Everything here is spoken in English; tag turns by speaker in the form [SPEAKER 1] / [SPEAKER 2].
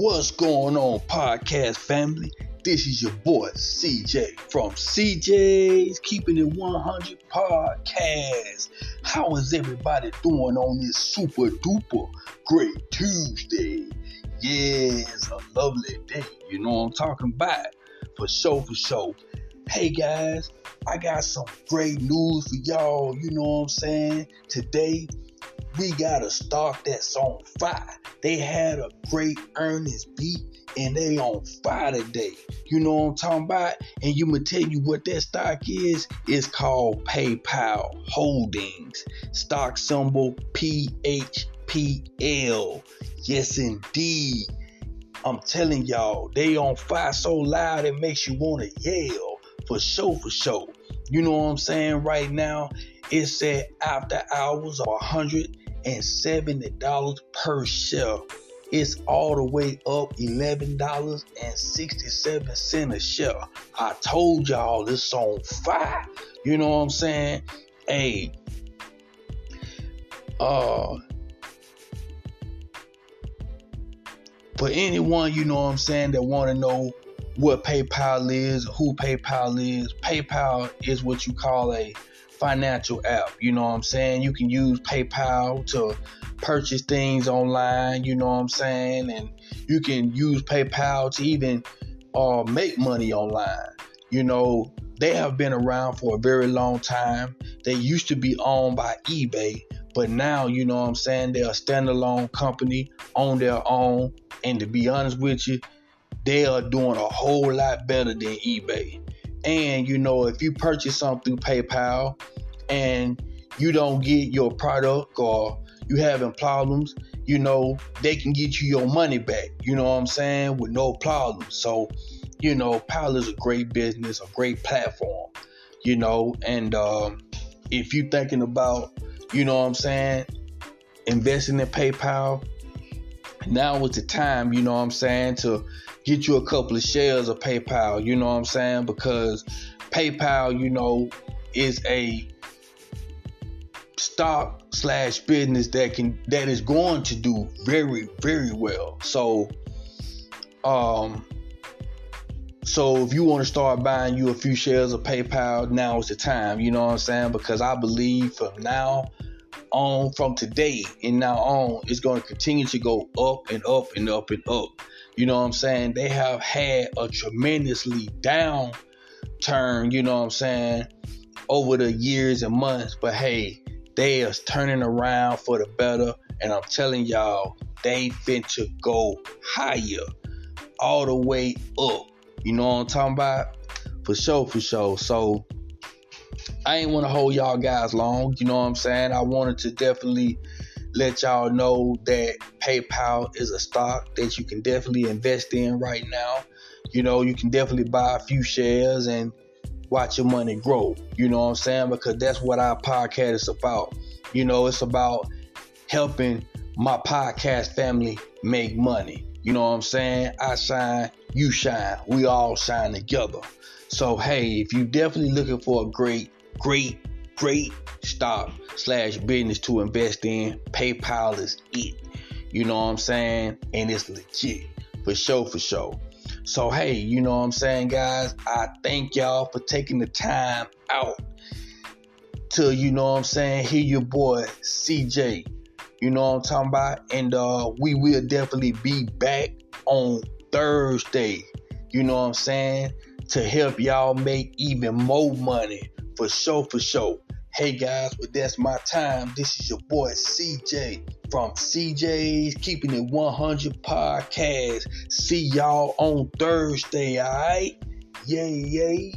[SPEAKER 1] What's going on, podcast family? This is your boy CJ from CJ's Keeping It 100 podcast. How is everybody doing on this super duper great Tuesday? Yes, a lovely day. You know what I'm talking about? For sure, for sure. Hey guys, I got some great news for y'all. You know what I'm saying? Today, we got a stock that's on fire. They had a great earnings beat and they on fire today. You know what I'm talking about? And you gonna tell you what that stock is? It's called PayPal Holdings. Stock symbol PHPL. Yes indeed. I'm telling y'all, they on fire so loud it makes you wanna yell. For sure, for sure. You know what I'm saying? Right now, it's at after hours of 100 and seventy dollars per share. It's all the way up eleven dollars and sixty-seven cent a share. I told y'all this on fire. You know what I'm saying? Hey, uh, for anyone you know what I'm saying that want to know what PayPal is, who PayPal is, PayPal is what you call a financial app. You know what I'm saying? You can use PayPal to purchase things online, you know what I'm saying? And you can use PayPal to even uh, make money online. You know, they have been around for a very long time. They used to be owned by eBay, but now, you know what I'm saying, they're a standalone company on their own. And to be honest with you, they are doing a whole lot better than eBay. And you know, if you purchase something through PayPal and you don't get your product or you having problems, you know, they can get you your money back. You know what I'm saying? With no problem. So, you know, PayPal is a great business, a great platform. You know, and um, if you're thinking about, you know what I'm saying, investing in PayPal, now is the time, you know what I'm saying, to get you a couple of shares of PayPal, you know what I'm saying? Because PayPal, you know, is a stock slash business that can that is going to do very, very well. So um so if you want to start buying you a few shares of PayPal, now is the time, you know what I'm saying? Because I believe from now on, from today and now on, it's going to continue to go up and up and up and up. You know what I'm saying? They have had a tremendously down turn, you know what I'm saying, over the years and months. But hey, they are turning around for the better. And I'm telling y'all, they to go higher, all the way up. You know what I'm talking about? For sure, for sure. So I ain't want to hold y'all guys long. You know what I'm saying? I wanted to definitely let y'all know that PayPal is a stock that you can definitely invest in right now. You know, you can definitely buy a few shares and watch your money grow. You know what I'm saying? Because that's what our podcast is about. You know, it's about helping my podcast family make money. You know what I'm saying? I shine, you shine. We all shine together. So hey, if you definitely looking for a great, great, great stock slash business to invest in, PayPal is it. You know what I'm saying? And it's legit. For sure, for sure. So, hey, you know what I'm saying, guys? I thank y'all for taking the time out to, you know what I'm saying, hear your boy CJ. You know what I'm talking about? And uh, we will definitely be back on Thursday. You know what I'm saying? To help y'all make even more money. For sure, for sure. Hey guys, but that's my time. This is your boy CJ from CJ's Keeping It 100 podcast. See y'all on Thursday, alright? Yay, yay.